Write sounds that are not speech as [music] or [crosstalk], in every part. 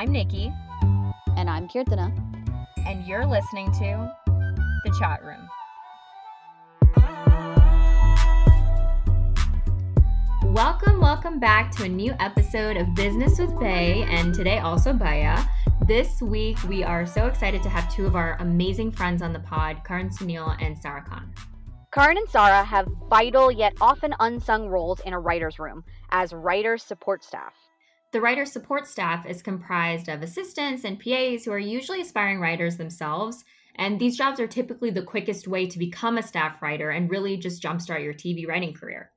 I'm Nikki. And I'm Kirtana. And you're listening to The Chat Room. Welcome, welcome back to a new episode of Business with Bae, and today also Bhaiya. This week, we are so excited to have two of our amazing friends on the pod, Karan Sunil and Sarah Khan. Karan and Sarah have vital yet often unsung roles in a writer's room as writer's support staff. The writer support staff is comprised of assistants and PAs who are usually aspiring writers themselves. And these jobs are typically the quickest way to become a staff writer and really just jumpstart your TV writing career.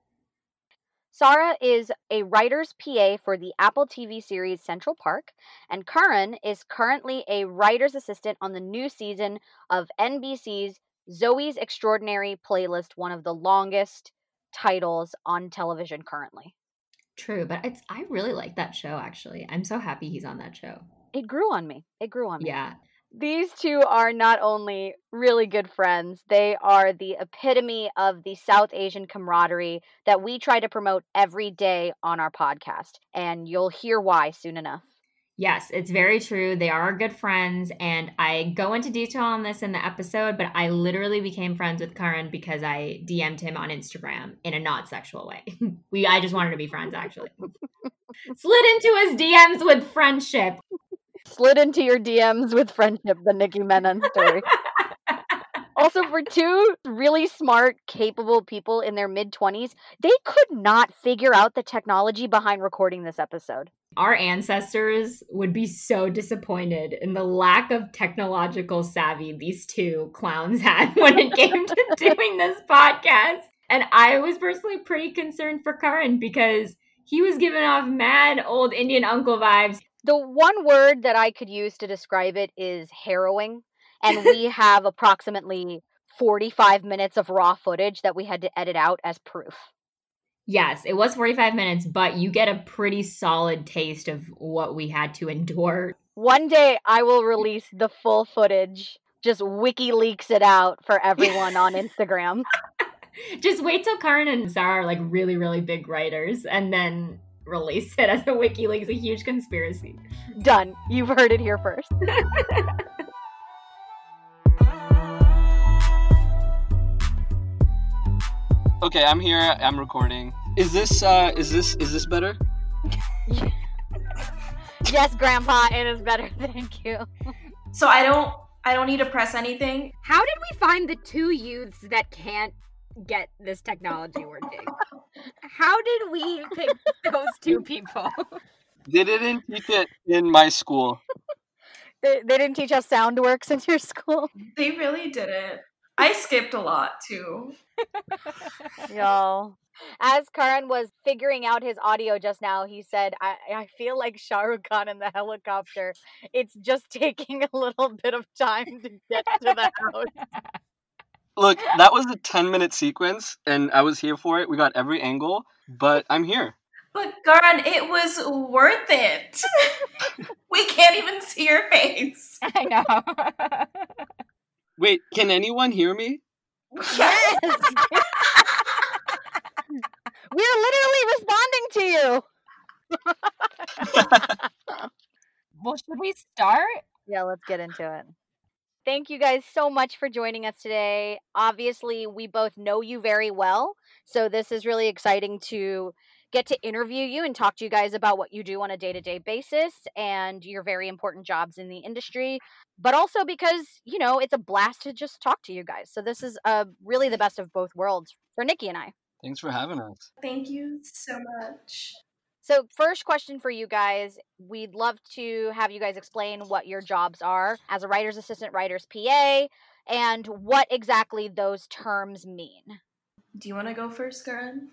Sarah is a writer's PA for the Apple TV series Central Park, and Karan is currently a writer's assistant on the new season of NBC's Zoey's Extraordinary Playlist, one of the longest titles on television currently. True, but it's I really like that show actually. I'm so happy he's on that show. It grew on me. It grew on me. Yeah. These two are not only really good friends, they are the epitome of the South Asian camaraderie that we try to promote every day on our podcast. And you'll hear why soon enough. Yes, it's very true. They are good friends. And I go into detail on this in the episode, but I literally became friends with Karan because I DM'd him on Instagram in a not sexual way. [laughs] we I just wanted to be friends actually. [laughs] Slid into his DMs with friendship. Slid into your DMs with friendship, the Nikki Menon story. [laughs] also, for two really smart, capable people in their mid 20s, they could not figure out the technology behind recording this episode. Our ancestors would be so disappointed in the lack of technological savvy these two clowns had [laughs] when it came to [laughs] doing this podcast. And I was personally pretty concerned for Karan because he was giving off mad old Indian uncle vibes. The one word that I could use to describe it is harrowing. And we [laughs] have approximately 45 minutes of raw footage that we had to edit out as proof. Yes, it was 45 minutes, but you get a pretty solid taste of what we had to endure. One day I will release the full footage. Just WikiLeaks it out for everyone on Instagram. [laughs] Just wait till Karan and Sarah are like really, really big writers and then release it as a WikiLeaks, a huge conspiracy. Done. You've heard it here first. [laughs] Okay, I'm here. I'm recording. Is this uh is this is this better? [laughs] yes, grandpa, it is better. [laughs] Thank you. So I don't I don't need to press anything. How did we find the two youths that can't get this technology working? [laughs] How did we pick those two people? They didn't teach it in my school. They, they didn't teach us sound works in your school. They really didn't. I skipped a lot too. [laughs] Y'all. As Karan was figuring out his audio just now, he said, I, I feel like Shah Rukh Khan in the helicopter. It's just [laughs] taking a little bit of time to get to the house. Look, that was a 10 minute sequence, and I was here for it. We got every angle, but I'm here. But Karan, it was worth it. [laughs] we can't even see your face. I know. Wait, can anyone hear me? Yes. [laughs] We're literally responding to you. well, should we start? Yeah, let's get into it. Thank you guys so much for joining us today. Obviously, we both know you very well, so this is really exciting to get to interview you and talk to you guys about what you do on a day to day basis and your very important jobs in the industry, but also because, you know, it's a blast to just talk to you guys. So, this is uh, really the best of both worlds for Nikki and I. Thanks for having us. Thank you so much. So, first question for you guys we'd love to have you guys explain what your jobs are as a writer's assistant, writer's PA, and what exactly those terms mean. Do you want to go first, Karan?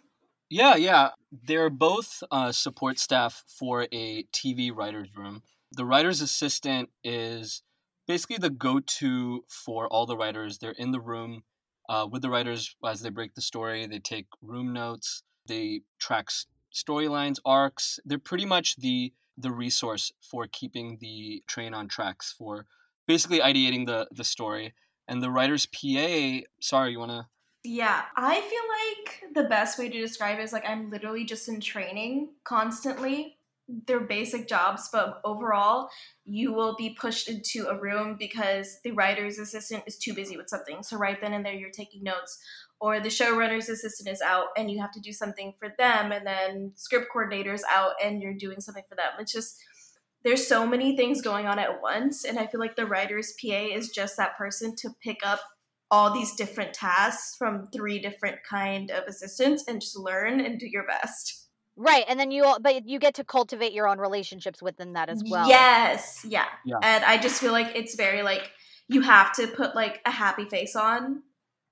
Yeah, yeah. They're both uh, support staff for a TV writer's room. The writer's assistant is basically the go to for all the writers. They're in the room uh, with the writers as they break the story. They take room notes, they track storylines, arcs. They're pretty much the the resource for keeping the train on tracks for basically ideating the the story. And the writer's PA, sorry, you want to yeah, I feel like the best way to describe it is like I'm literally just in training constantly They're basic jobs, but overall, you will be pushed into a room because the writer's assistant is too busy with something. So, right then and there, you're taking notes, or the showrunner's assistant is out and you have to do something for them, and then script coordinator's out and you're doing something for them. It's just, there's so many things going on at once. And I feel like the writer's PA is just that person to pick up all these different tasks from three different kind of assistants and just learn and do your best. Right, and then you all, but you get to cultivate your own relationships within that as well. Yes, yeah. Yeah. And I just feel like it's very like you have to put like a happy face on.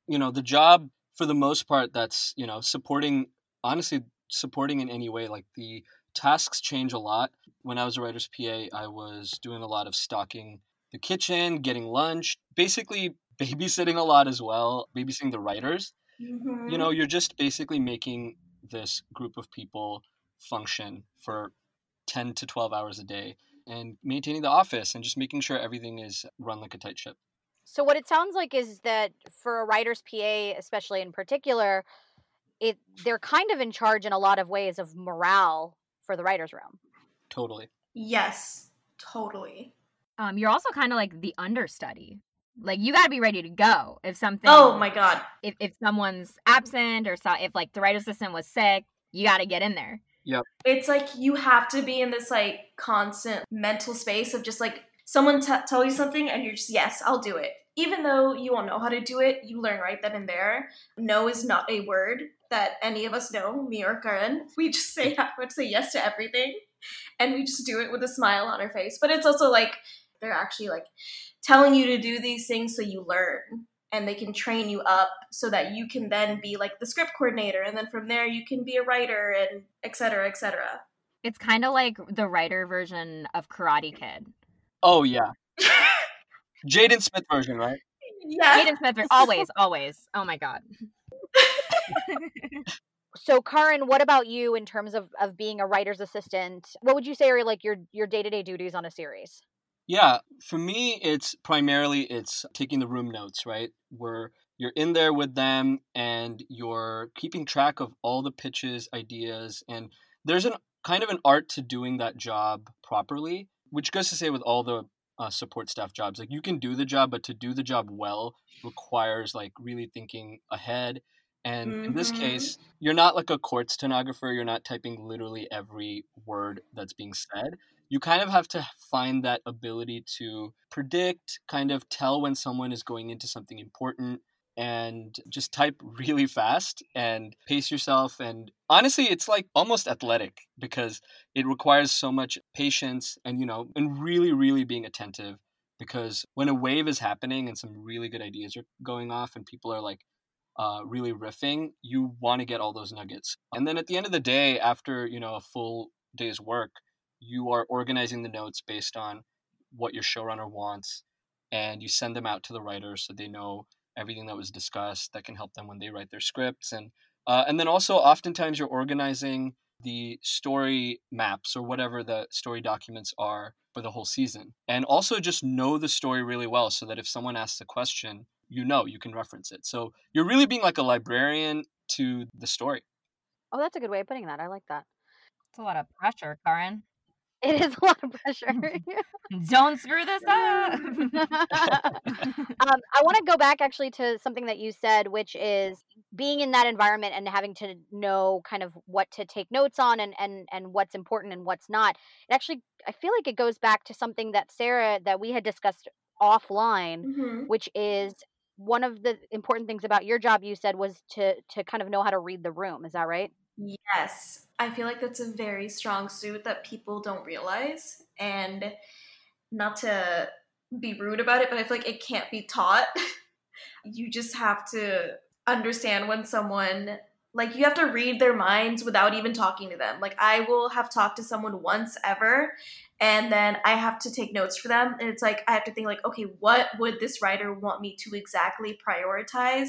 You know, the job for the most part that's, you know, supporting honestly supporting in any way like the tasks change a lot. When I was a writer's PA, I was doing a lot of stocking the kitchen, getting lunch, basically babysitting a lot as well, babysitting the writers. Mhm. You know, you're just basically making this group of people function for 10 to 12 hours a day and maintaining the office and just making sure everything is run like a tight ship. So what it sounds like is that for a writer's PA, especially in particular, it they're kind of in charge in a lot of ways of morale for the writers' room. Totally. Yes, totally. Um, you're also kind of like the understudy. Like you got to be ready to go if something. Oh my god. If if someone's absent or so, if like the writer assistant was sick, you got to get in there. Yep. It's like you have to be in this like constant mental space of just like someone t- tell you something and you're just yes, I'll do it. Even though you won't know how to do it, you learn right then and there. No is not a word that any of us know, me or Karan. We just say [laughs] I would say yes to everything, and we just do it with a smile on our face. But it's also like they're actually like telling you to do these things so you learn and they can train you up so that you can then be like the script coordinator and then from there you can be a writer and et cetera, et cetera. It's kind of like the writer version of Karate Kid. Oh, yeah. [laughs] Jaden Smith version, right? yeah. Jaden Smith, version. always, always. Oh my god. [laughs] So, Karan, what about you in terms of, of being a writer's assistant? What would you say are like your your day to day duties on a series? Yeah, for me, it's primarily it's taking the room notes, right? Where you're in there with them and you're keeping track of all the pitches, ideas, and there's an kind of an art to doing that job properly, which goes to say with all the uh, support staff jobs, like you can do the job, but to do the job well requires like really thinking ahead. And in this Mhm. case, you're not like a court stenographer. You're not typing literally every word that's being said you kind of have to find that ability to predict, kind of tell when someone is going into something important and just type [laughs] really fast and pace yourself and honestly it's like almost athletic because it requires so much patience and you know and really really being attentive because when a wave is happening and some really good ideas are going off and people are like uh, really riffing you want to get all those nuggets. And then at the end of the day after you know a full day's work you are organizing the notes based on what your showrunner wants and you send them out to the writers so they know everything that was discussed that can help them when they write their scripts and uh, and then also oftentimes you're organizing the story maps or whatever the story documents are for the whole season and also just know the story really well so that if someone asks a question you know you can reference it so you're really being like a librarian to the story Oh, that's a good way of putting that. I like that. It's a lot of pressure, Karan. It is a lot of pressure. [laughs] [laughs] Don't screw this up. [laughs] um, I want to go back actually to something that you said, which is being in that environment and having to know kind of what to take notes on and and and what's important and what's not. It actually, I feel like it goes back to something that Sarah that we had discussed offline, Mhm. which is one of the important things about your job. You said was to to kind of know how to read the room. Is that right? Yes, I feel like that's a very strong suit that people don't realize. And not to be rude about it, but I feel like it can't be taught. [laughs] you just have to understand when someone, like, you have to read their minds without even talking to them. Like, I will have talked to someone once ever, and then I have to take notes for them. And it's like, I have to think, like, okay, what would this writer want me to exactly prioritize?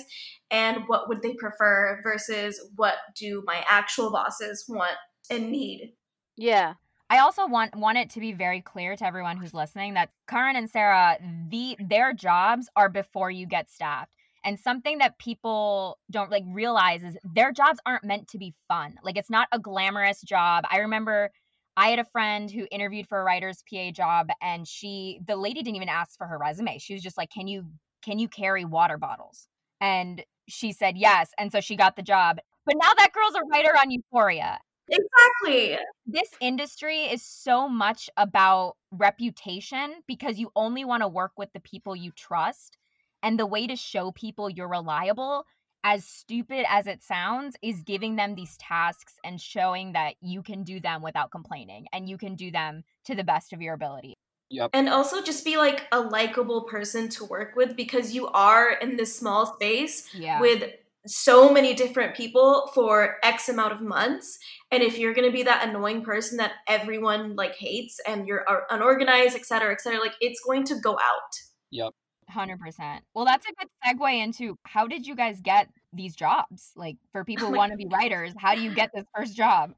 and what would they prefer versus what do my actual bosses want and need. Yeah. I also want want it to be very clear to everyone who's listening that Karan and Sarah, the their jobs are before you get staffed. And something that people don't like realize is their jobs aren't meant to be fun. Like it's not a glamorous job. I remember I had a friend who interviewed for a writer's PA job and she the lady didn't even ask for her resume. She was just like, "Can you can you carry water bottles?" And she said yes, and so she got the job. But now that girl's a writer on Euphoria. Exactly. This industry is so much about reputation because you only want to work with the people you trust. And the way to show people you're reliable as stupid as it sounds, is giving them these tasks and showing that you can do them without complaining and you can do them to the best of your ability. Yep. And also just be like a likable person to work with because you are in this small space Yeah. with so many different people for X amount of months. And if you're gonna be that annoying person that everyone like hates and you're uh, unorganized, et cetera, et cetera, like it's going to go out. Yep. 100%. Well, that's a good segue into how did you guys get these jobs? Like, for people who want to be writers, how do you get this first job?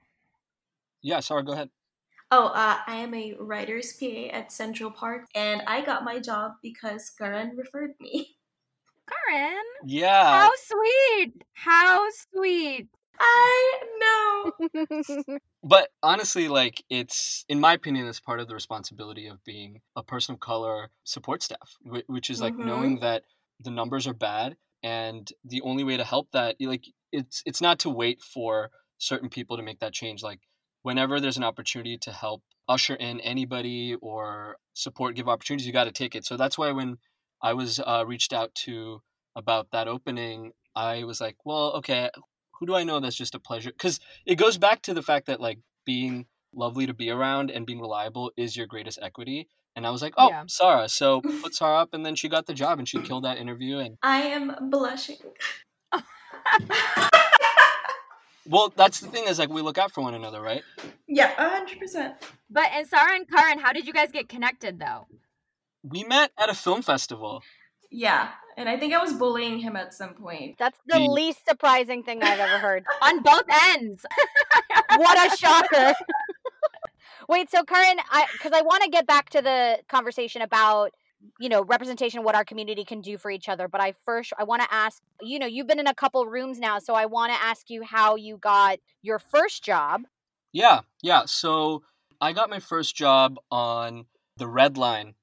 Yeah, sorry, go ahead. Oh, uh, I am a writer's PA at Central Park, and I got my job because Karan referred me. Karan, Yeah. how sweet. How sweet. I know. [laughs] But honestly, like it's in my opinion, it's part of the responsibility of being a person of color support staff, which is like Mhm. knowing that the numbers are bad, and the only way to help that, like it's it's not to wait for certain people to make that change. Like whenever there's an opportunity to help usher in anybody or support, give opportunities, you got to take it. So that's why when I was uh, reached out to about that opening, I was like, well, okay, who do I know that's just a pleasure? Because it goes back to the fact that like being lovely to be around and being reliable is your greatest equity. And I was like, oh, Yeah. Sarah. So [laughs] put Sarah up, and then she got the job, and she killed that interview. And I am blushing. [laughs] well, that's the thing is like we look out for one another, right? yeah, a hundred percent. But, and Sarah and Karan, how did you guys get connected though? We met at a film festival. Yeah, and I think I was bullying him at some point. That's the The- least surprising thing I've ever heard. [laughs] On both ends. what a shocker. Wait, so Karan, I because I want to get back to the conversation about you know representation, what our community can do for each other. But I first I want to ask, you know, you've been in a couple rooms now, so I want to ask you how you got your first job. Yeah, yeah. So I got my first job on the Red Line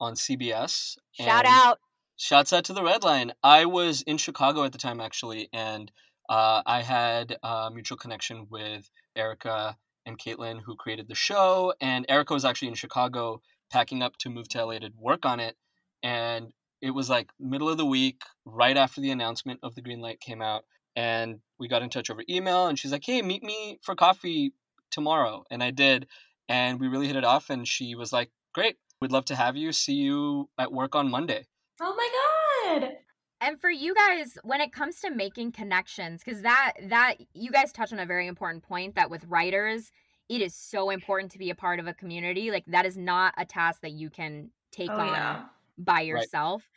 on CBS. Shout and- out. Shouts out to the Red Line. I was in Chicago at the time, actually, and uh, I had a mutual connection with Erica and Caitlin, who created the show. And Erica was actually in Chicago packing up to move to LA to work on it. And it was like middle of the week, right after the announcement of the green light came out. And we got in touch over email, and she's like, hey, meet me for coffee tomorrow. And I did. And we really hit it off. And she was like, great, we'd love to have you. See you at work on Monday. Oh my god! and for you guys when it comes to making connections because that that you guys touch on a very important point that with writers it is so important to be a part of a community like that is not a task that you can take Oh on yeah. by yourself.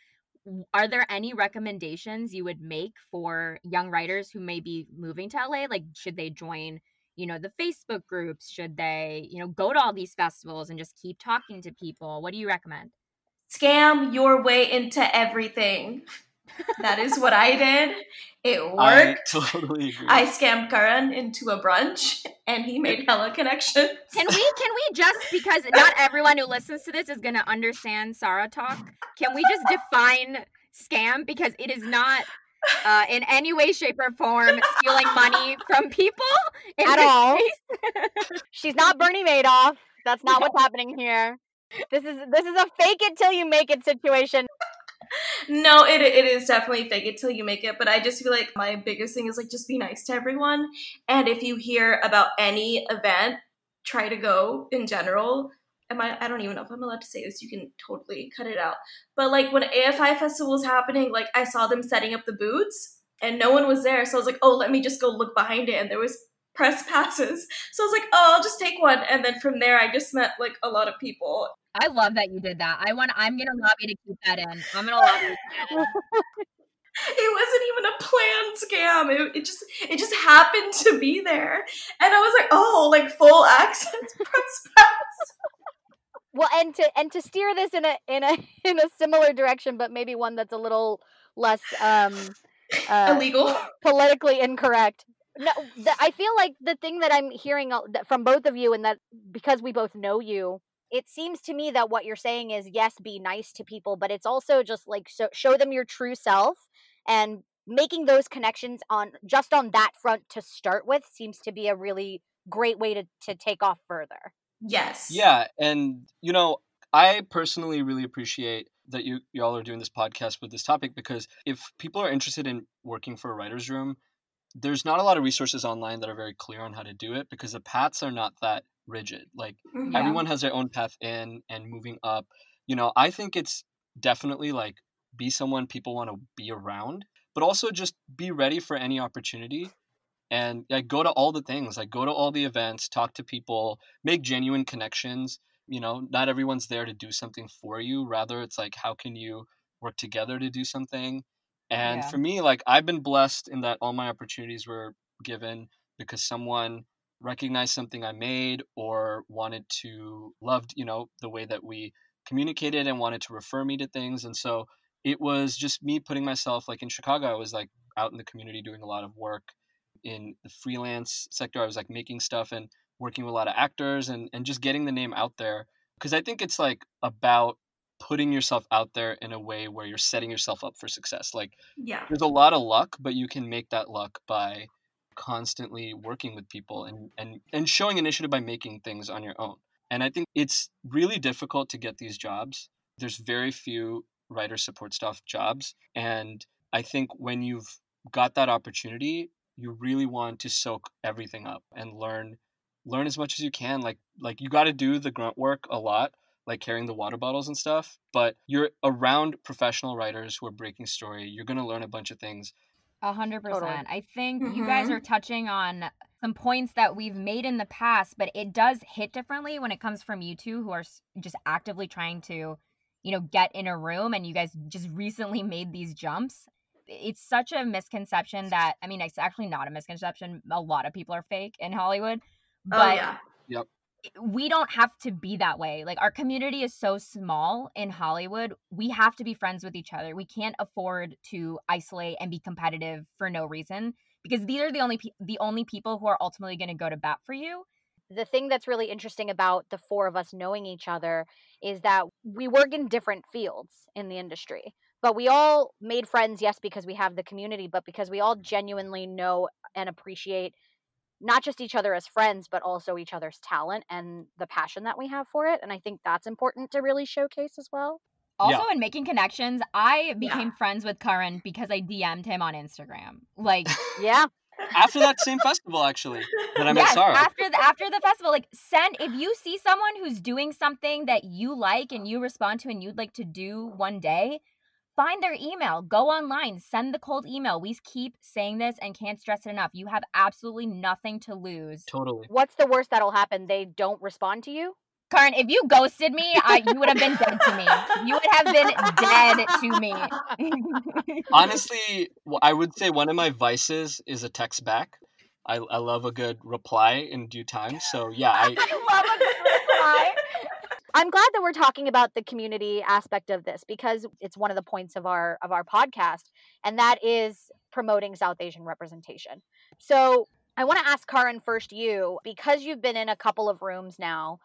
W- are there any recommendations you would make for young writers who may be moving to LA like should they join you know the Facebook groups? Should they you know go to all these festivals and just keep talking to people? What do you recommend Scam your way into everything. that is what I did. It worked. [laughs] I worked. totally agree. I scammed Karan into a brunch, and he made hella connections. Can we can we just because not everyone who listens to this is gonna understand Sarah talk, can we just define scam because it is not uh, in any way, shape, or form stealing money from people At all. She's not Bernie Madoff. That's not what's happening here. This is this is a fake it till you make it situation. No, it it is definitely fake it till you make it. But I just feel like my biggest thing is like just be nice to everyone. And if you hear about any event, try to go in general. Am I? I don't even know if I'm allowed to say this. You can totally cut it out. But like when AFI festival was happening, like I saw them setting up the booths and no one was there. So I was like, oh, let me just go look behind it. And there was press passes. So I was like, oh, I'll just take one. And then from there, I just met like a lot of people. I love that you did that. I want. I'm gonna lobby to keep that in. I'm gonna lobby. [laughs] it wasn't even a planned scam. It, it just it just happened to be there, and I was like, oh, like full access [laughs] press pass. Well, and to and to steer this in a in a [laughs] in a similar direction, but maybe one that's a little less um uh, Illegal. politically incorrect. No, the, I feel like the thing that I'm hearing from both of you, and that because we both know you, it seems to me that what you're saying is yes, be nice to people, but it's also just like so, show them your true self and making those connections on just on that front to start with seems to be a really great way to to take off further. Yes. Yeah, and you know, I personally really appreciate that you y'all are doing this podcast with this topic because if people are interested in working for a writer's room, there's not a lot of resources online that are very clear on how to do it because the paths are not that rigid. Like Mhm. Yeah. everyone has their own path in and moving up. You know, I think it's definitely like be someone people want to be around, but also just be ready for any opportunity and like go to all the things, like go to all the events, talk to people, make genuine connections. You know, not everyone's there to do something for you. Rather, it's like how can you work together to do something? And Yeah. for me, like I've been blessed in that all my opportunities were given because someone recognized something I made or wanted to loved, you know, the way that we communicated and wanted to refer me to things. And so it was just me putting myself like in Chicago, I was like out in the community doing a lot of work in the freelance sector. I was like making stuff and working with a lot of actors and, and just getting the name out there. Cause I think it's like about putting yourself out there in a way where you're setting yourself up for success. Like Yeah. there's a lot of luck, but you can make that luck by constantly working with people and, and, and showing initiative by making things on your own. And I think it's really difficult to get these jobs. There's very few writer support staff jobs. And I think when you've got that opportunity, you really want to soak everything up and learn learn as much as you can. Like like you gotta do the grunt work a lot, like carrying the water bottles and stuff. But you're around professional writers who are breaking story. You're gonna learn a bunch of things. A hundred percent. I think you guys Mhm. are touching on some points that we've made in the past, but it does hit differently when it comes from you two who are just actively trying to, you know, get in a room and you guys just recently [laughs] made these jumps. It's such a misconception that I mean, it's actually not a misconception. A lot of people are fake in Hollywood, but oh yeah. We don't have to be that way. Like our community is so small in Hollywood. We have to be friends with each other. We can't afford to isolate and be competitive for no reason because these are the only pe- the only people who are ultimately going to go to bat for you. the thing that's really interesting about the four of us knowing each other is that we work in different fields in the industry but we all made friends yes because we have the community but because we all genuinely know and appreciate not just each other as friends but also each other's talent and the passion that we have for it and i think that's important to really showcase as well Also in making connections, I became Yeah. friends with Karan because I DM'd him on Instagram. Like [laughs] yeah After that same festival, actually, that I met yes, Sarah. after the after the festival, like send if you see someone who's doing something that you like and you respond to and you'd like to do one day, find their email, go online, send the cold email. We keep saying this and can't stress it enough. You have absolutely nothing to lose. Totally. what's the worst that'll happen they don't respond to you Karan, if you ghosted me, I, you would have been dead to me. You would have been dead to me. [laughs] Honestly, I would say one of my vices is a text back. I, I love a good reply in due time. So yeah, I, [laughs] I love a good reply. I'm glad that we're talking about the community aspect of this because it's one of the points of our of our podcast and that is promoting South Asian representation. So, I want to ask Karan first you because you've been in a couple of rooms now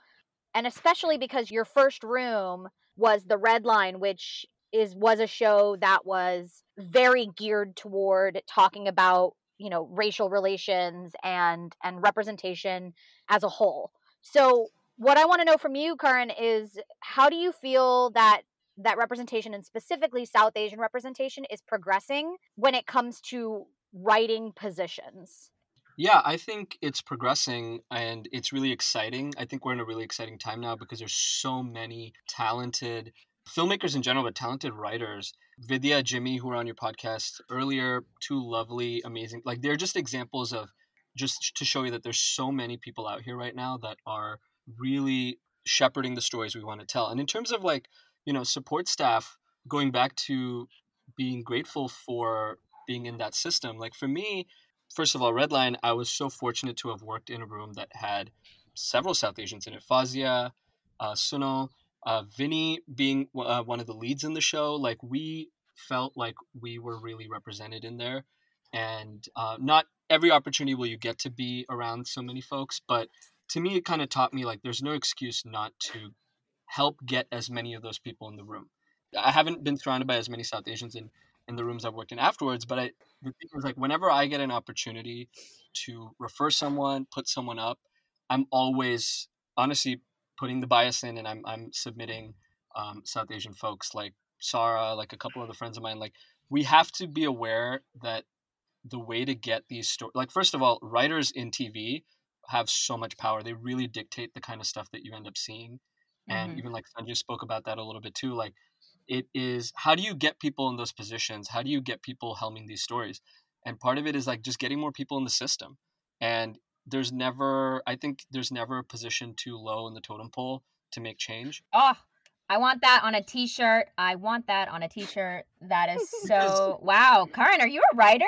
and especially because your first room was the Red Line which is was a show that was very geared toward talking about, you know, racial relations and and representation as a whole. So, what I want to know from you, Karan, is how do you feel that that representation and specifically South Asian representation is progressing when it comes to writing positions? yeah, I think it's progressing and it's really exciting. I think we're in a really exciting time now because there's so many talented filmmakers in general, but talented writers. Vidya, Jimmy, who were on your podcast earlier, two lovely, amazing. Like they're just examples of just to show you that there's so many people out here right now that are really shepherding the stories we want to tell. And in terms of like, you know, support staff, going back to being grateful for being in that system, like for me, first of all, Red Line, I was so fortunate to have worked in a room that had several South Asians in it. Fazia, uh, Suno, uh, Vinny being uh, one of the leads in the show. Like we felt like we were really represented in there, and uh, not every opportunity will you get to be around so many folks, but to me it kind of taught me like there's no excuse not to help get as many of those people in the room. I haven't been surrounded by as many South Asians in in the rooms I've worked in afterwards, but I the thing is like whenever I get an opportunity to refer someone, put someone up, I'm always honestly putting the bias in and I'm I'm submitting um, South Asian folks like Sarah, like a couple of the friends of mine. Like we have to be aware that the way to get these stories, like first of all, writers in TV have so much power. They really dictate the kind of stuff that you end up seeing. And Mhm. even like Sanjay spoke about that a little bit too. Like it is how do you get people in those positions? How do you get people helming these stories? And part of it is like just getting more people in the system. And there's never I think there's never a position too low in the totem pole to make change. Oh, I want that on a t-shirt. I want that on a t-shirt. That is [laughs] so wow. Karan, are you a writer?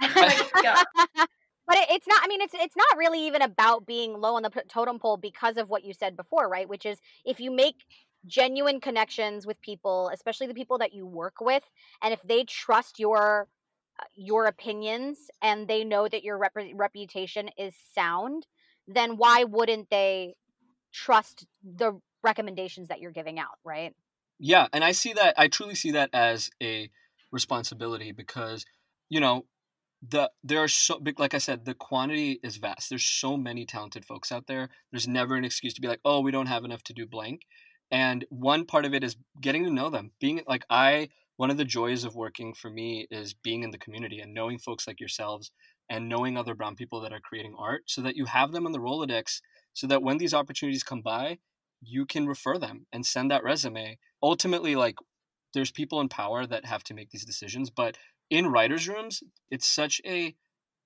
[laughs] Oh. But it, it's not i mean it's it's not really even about being low on the totem pole because of what you said before right? Which is if you make genuine connections with people especially the people that you work with and if they trust your uh, your opinions and they know that your rep- reputation is sound then why wouldn't they trust the recommendations that you're giving out right? Yeah, and I see that I truly see that as a responsibility because you know the there are so big like I said the quantity is vast. There's so many talented folks out there. There's never an excuse to be like, "Oh, we don't have enough to do blank." And one part of it is getting to know them. Being like I one of the joys of working for me is being in the community and knowing folks like yourselves and knowing other brown people that are creating art so that you have them on the Rolodex so that when these opportunities come by, you can refer them and send that resume. Ultimately, like there's people in power that have to make these decisions, but in writers' rooms, it's such a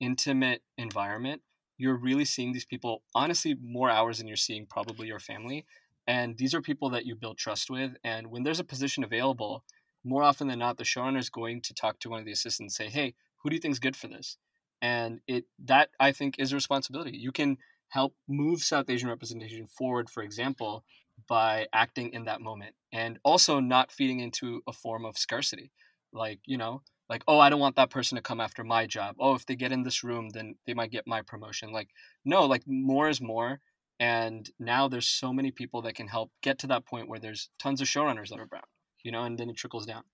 intimate environment. You're really seeing these people honestly more hours than you're seeing probably your family. And these are people that you build trust with. And when there's a position available, more often than not, the showrunner is going to talk to one of the assistants and say, Hey, who do you think is good for this? And it that I think is a responsibility. You can help move South Asian representation forward, for example, by acting in that moment and also not feeding into a form of scarcity. Like, you know, like, oh, I don't want that person to come after my job. Oh, if they get in this room, then they might get my promotion. Like, no, like more is more. And now there's so many people that can help get to that point where there's tons of showrunners that are brown, you know, and then it trickles down.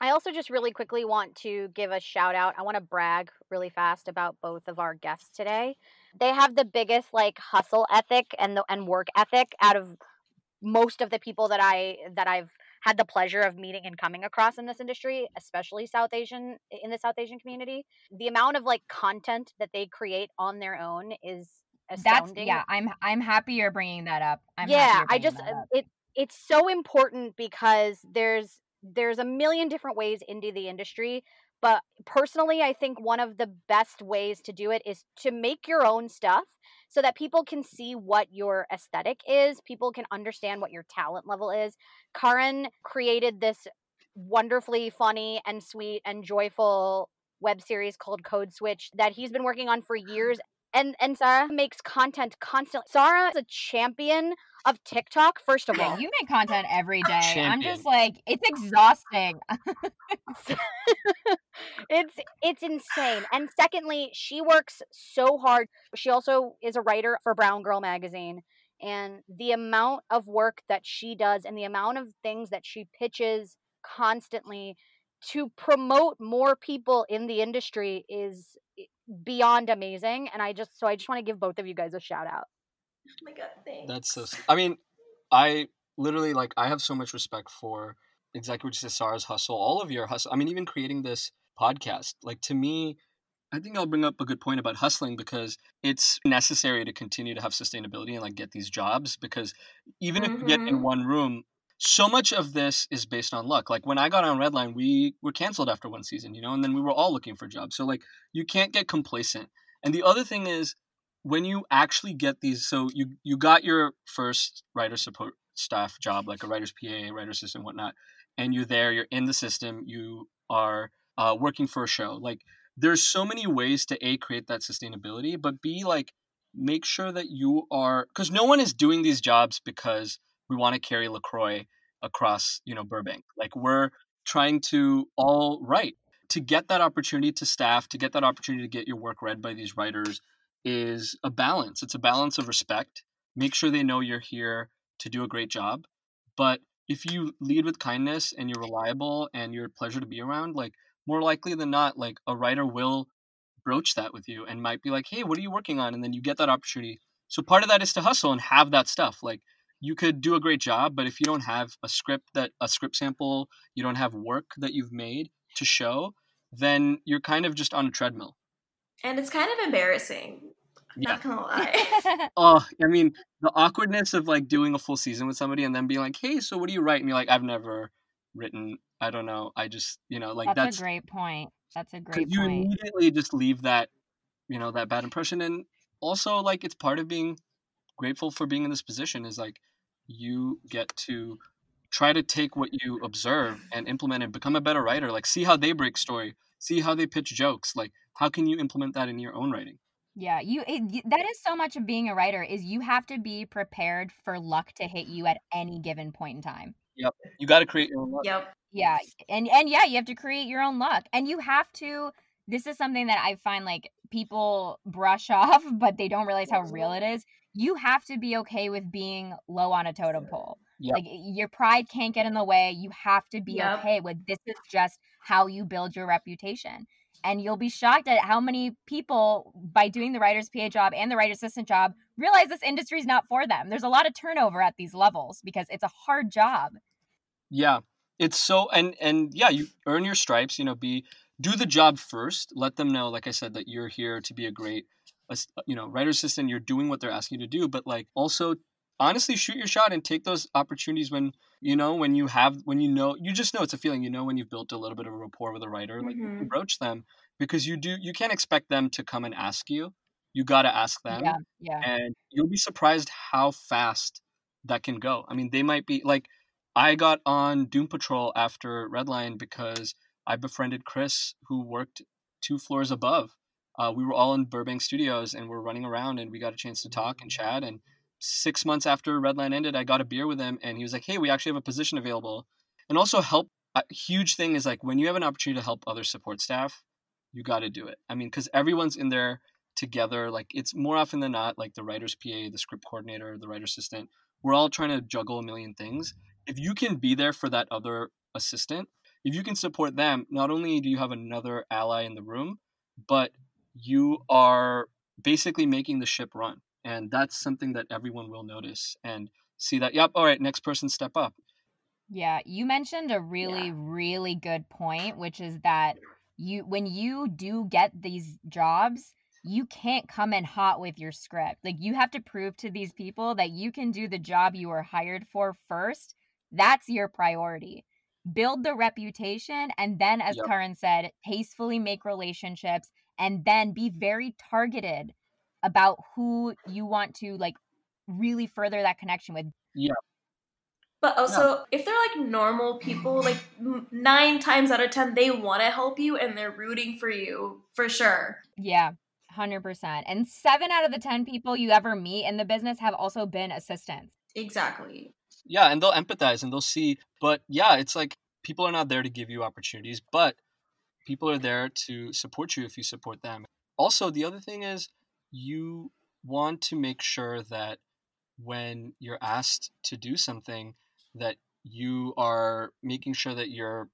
I also just really quickly want to give a shout out. I want to brag really fast about both of our guests today. They have the biggest like hustle ethic and the and work ethic out of most of the people that I that I've had the pleasure of meeting and coming across in this industry, especially South Asian in the South Asian community. The amount of like content that they create on their own is That's astounding. yeah. I'm I'm happy you're bringing that up. I'm yeah i just uh, it it's so important because there's there's a million different ways into the industry but personally i think one of the best ways to do it is to make your own stuff so that people can see what your aesthetic is people can understand what your talent level is. Karan created this wonderfully funny and sweet and joyful web series called code switch that he's been working on for years and and Sarah makes content constantly. Sarah is a champion of TikTok. First of Yeah, all, you make content every day. I'm just like it's exhausting. [laughs] it's it's insane. And secondly, she works so hard. She also is a writer for Brown Girl magazine. And the amount of work that she does and the amount of things that she pitches constantly to promote more people in the industry is beyond amazing. And I just so I just want to give both of you guys a shout out. Oh my god, thanks. That's so. I mean, I literally like I have so much respect for exactly what you said, Sarah's hustle, all of your hustle. I mean, even creating this podcast. Like to me, I think I'll bring up a good point about hustling because it's necessary to continue to have sustainability and like get these jobs because even if you get in Mhm. one room, so much of this is based on luck. Like when I got on Red Line, we were canceled after one season, you know, and then we were all looking for jobs. So like you can't get complacent. And the other thing is when you actually get these so you you got your first writer support staff job like a writer's pa writer assistant whatnot and you're there you're in the system you are uh, working for a show like there's so many ways to a create that sustainability but b like make sure that you are because no one is doing these jobs because we want to carry lacroix across you know burbank like we're trying to mm. all write to get that opportunity to staff, to get that opportunity to get your work read by these writers is a balance. It's a balance of respect. Make sure they know you're here to do a great job. But if you lead with kindness and you're reliable and you're a pleasure to be around, like more likely than not, like a writer will broach that with you and might be like, hey, what are you working on? And then you get that opportunity. So part of that is to hustle and have that stuff. Like you could do a great job, but if you don't have a script that a script sample, you don't have work that you've made to show, then you're kind of just on a treadmill. And it's kind of embarrassing. Yeah. Not gonna [laughs] lie. [laughs] Oh, I mean, the awkwardness of like doing a full season with somebody and then being like, "Hey, so what do you write?" And you're like, "I've never written. I don't know. I just, you know, like that's, that's a great point. That's a great you point. immediately just leave that, you know, that bad impression. And also, like, it's part of being grateful for being in this position is like you get to try to take what you observe and implement it, become a better writer. Like, see how they break story, see how they pitch jokes. Like, how can you implement that in your own writing? Yeah, you it, that is so much of being a writer is you have to be prepared for luck to hit you at any given point in time. Yep. You got to create your own. luck. yep. Yeah, and and yeah, you have to create your own luck. And you have to this is something that I find like people brush [laughs] off but they don't realize how real it is. You have to be okay with being low on a totem pole. Yep. Like your pride can't get in the way. You have to be Yep. okay with this is just how you build your reputation. And you'll be shocked at how many people by doing the writer's PA job and the writer assistant job realize this industry is not for them. There's a lot of turnover at these levels because it's a hard job. Yeah, it's so and and yeah, you earn your stripes. You know, be do the job first. Let them know, like I said, that you're here to be a great, ass- you know, writer assistant. You're doing what they're asking you to do, but like also honestly shoot your shot and take those opportunities when you know when you have when you know you just know it's a feeling you know when you've built a little bit of a rapport with a writer like Mhm. broach them because you do you can't expect them to come and ask you you got to ask them Yeah, yeah. and you'll be surprised how fast that can go. I mean, they might be like I got on Doom Patrol after Red Line because I befriended Chris, who worked two floors above. Uh, we were all in Burbank Studios and we're running around, and we got a chance to talk and chat. And six months after Red Line ended, I got a beer with him, and he was like, "Hey, we actually have a position available." And also help. A huge thing is like when you have an opportunity to help other support staff, you got to do it. I mean, because everyone's in there together. Like it's more often than not like the writer's PA, the script coordinator, the writer assistant. We're all trying to juggle a million things. If you can be there for that other assistant, if you can support them, not only do you have another ally in the room, but you are basically making the ship run. And that's something that everyone will notice and see that, yep, all right, next person step up. Yeah, you mentioned a really, really good point, which is that you when you do get these jobs, you can't come in hot with your script. Like you have to prove to these people that you can do the job you were hired for first. That's your priority. Build the reputation and then as Yep. Karan said, tastefully make relationships and then be very targeted about who you want to like really further that connection with. Yeah. But also, if they're like normal people, like nine times out of ten, they want to help you and they're rooting for you for sure. Yeah, 100%. And seven out of the 10 people you ever meet in the business have also been assistants. Exactly. Yeah, and they'll empathize and they'll see. But yeah, it's like people are not there to give you opportunities, but people are there to support you if you support them. Also, the other thing is you want to make sure that when you're asked to do something that you are making sure that you're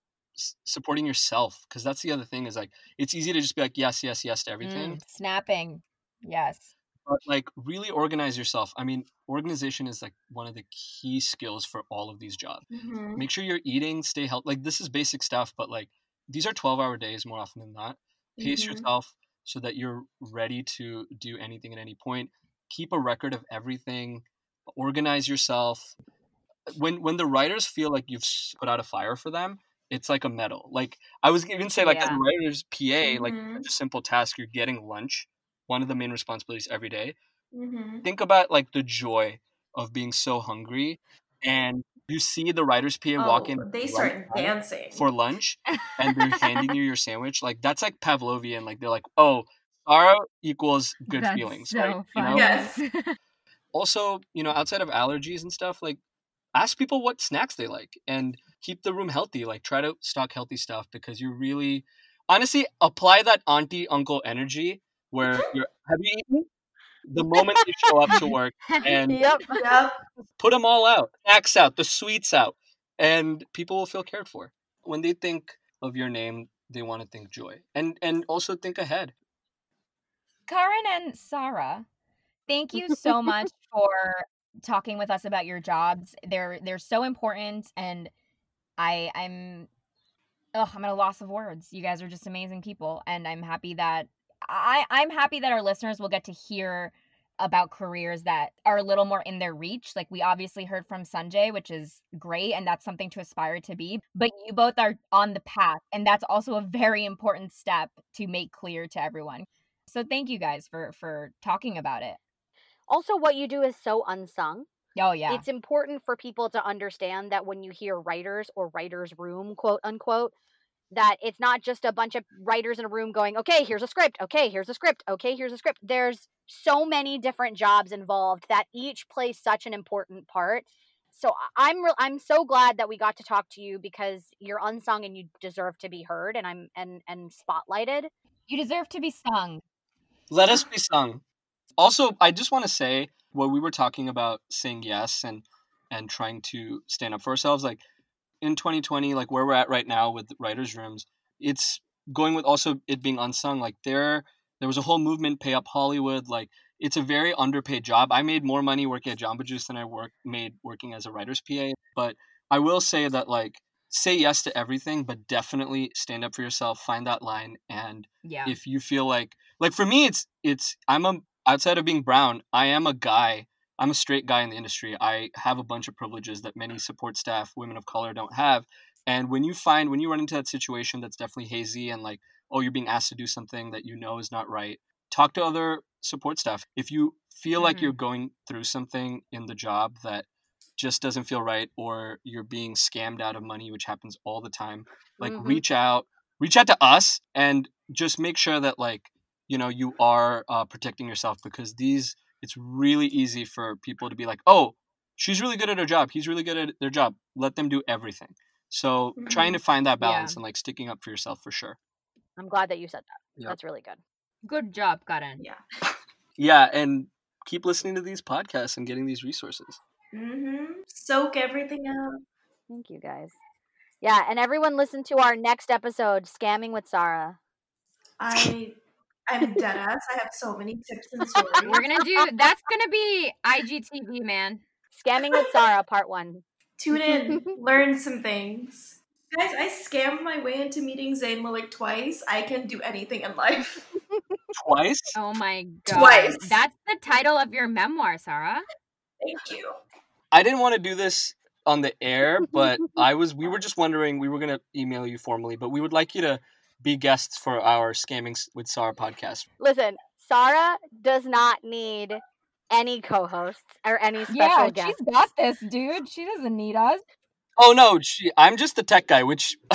supporting yourself because that's the other thing is like it's easy to just be like yes yes yes to everything Mm, snapping. Yes. but like really organize yourself i mean organization is like one of the key skills for all of these jobs Mhm. make sure you're eating stay healthy like this is basic stuff but like these are 12 hour days more often than not. Pace Mhm. yourself so that you're ready to do anything at any point. Keep a record of everything. Organize yourself. When when the writers feel like you've put out a fire for them it's like a medal. Like i was even say like as a writer's pa like Mhm. such a simple task you're getting lunch one of the main responsibilities every day. Mhm. think about like the joy of being so hungry and you see the writer's PA walk in Oh, they start lunchtime dancing. for lunch and they're handing you your sandwich like that's like Pavlovian like they're like oh Sarah equals good That's feelings so right you know. Yes. [laughs] also you know outside of allergies and stuff like ask people what snacks they like and keep the room healthy like try to stock healthy stuff because you're really honestly, apply that auntie uncle energy where mm-hmm. you're have you eaten? The moment they show up to work and [laughs] Yep. Yep. put them all out, snacks out, the sweets out, and people will feel cared for. When they think of your name, they want to think joy, and and also think ahead. Karan and Sarah, thank you so much [laughs] for talking with us about your jobs. They're they're so important and I I'm oh, I'm at a loss of words. You guys are just amazing people and I'm happy that I I'm happy that our listeners will get to hear about careers that are a little more in their reach. Like we obviously heard from Sanjay, which is great and that's something to aspire to be, but you both are on the path and that's also a very important step to make clear to everyone. So thank you guys for for talking about it. Also, what you do is so unsung. Oh yeah. It's important for people to understand that when you hear writers or writers' room, quote unquote, that it's not just a bunch of writers in a room going, okay, here's a script, okay, here's a script, okay, here's a script. There's so many different jobs involved that each plays such an important part. So I- I'm re- I'm so glad that we got to talk to you because you're unsung and you deserve to be heard and I'm and and spotlighted. you deserve to be sung. Let us be sung. Also, I just want to say what we were talking about saying yes and and trying to stand up for ourselves. Like in 2020, like where we're at right now with writers' rooms, it's going with also it being unsung. Like there, there was a whole movement, pay up Hollywood. Like it's a very underpaid job. I made more money working at Jamba Juice than I work made working as a writer's PA. But I will say that like say yes to everything, but definitely stand up for yourself. Find that line and Yeah. if you feel like like for me it's it's i'm a outside of being brown i am a guy i'm a straight guy in the industry i have a bunch of privileges that many support staff women of color don't have and when you find when you run into that situation that's definitely hazy and like oh you're being asked to do something that you know is not right talk to other support staff if you feel like Mhm. you're going through something in the job that just doesn't feel right or you're being scammed out of money which happens all the time like Mhm. reach out reach out to us and just make sure that like you know you are uh, protecting yourself because these it's really easy for people to be like oh she's really good at her job he's really good at their job let them do everything so trying to find that Yeah. balance and like sticking up for yourself for sure I'm glad that you said that. Yep. That's really good. Good job, Karan. Yeah. yeah and keep listening to these podcasts and getting these resources Mm-hmm. Soak everything up. Thank you guys. Yeah, and everyone listen to our next episode, Scamming with Sarah. I I'm dead ass. I have so many tips and stories. [laughs] We're gonna do that's gonna be IGTV, man. Scamming with Sarah, part one. Tune in, [laughs] learn some things. Guys, I scammed my way into meeting Zayn Malik twice. I can do anything in life. [laughs] twice Oh my god. Twice. That's the title of your memoir, Sarah. Thank you. i didn't want to do this on the air but i was we were just wondering we were going to email you formally but we would like you to be guests for our scamming with sarah podcast Listen, Sarah does not need any co-hosts or any special Yeah, guests. she's got this, dude. She doesn't need us. Oh no, she, I'm just the tech guy, which [laughs]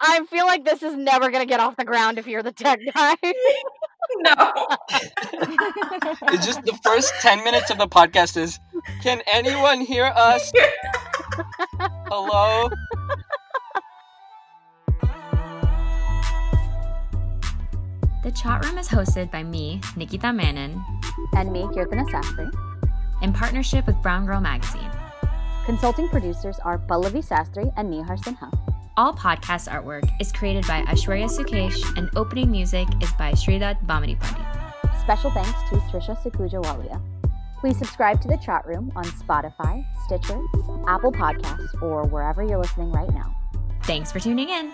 I feel like this is never gonna get off the ground if you're the tech guy. No. [laughs] it's just the first 10 minutes of the podcast is can anyone hear us? [laughs] Hello? The chat room is hosted by me, Nikita Menon, and me, Kirtana Sastry. in partnership with Brown Girl Magazine. Consulting producers are Pallavi Sastry and Nihar Sinha. All podcast artwork is created by Aishwarya Sukesh, and opening music is by Sridat Bamadipati. Special thanks to Trisha Sakhuja Walia. Please subscribe to the chat room on Spotify, Stitcher, Apple Podcasts, or wherever you're listening right now. Thanks for tuning in.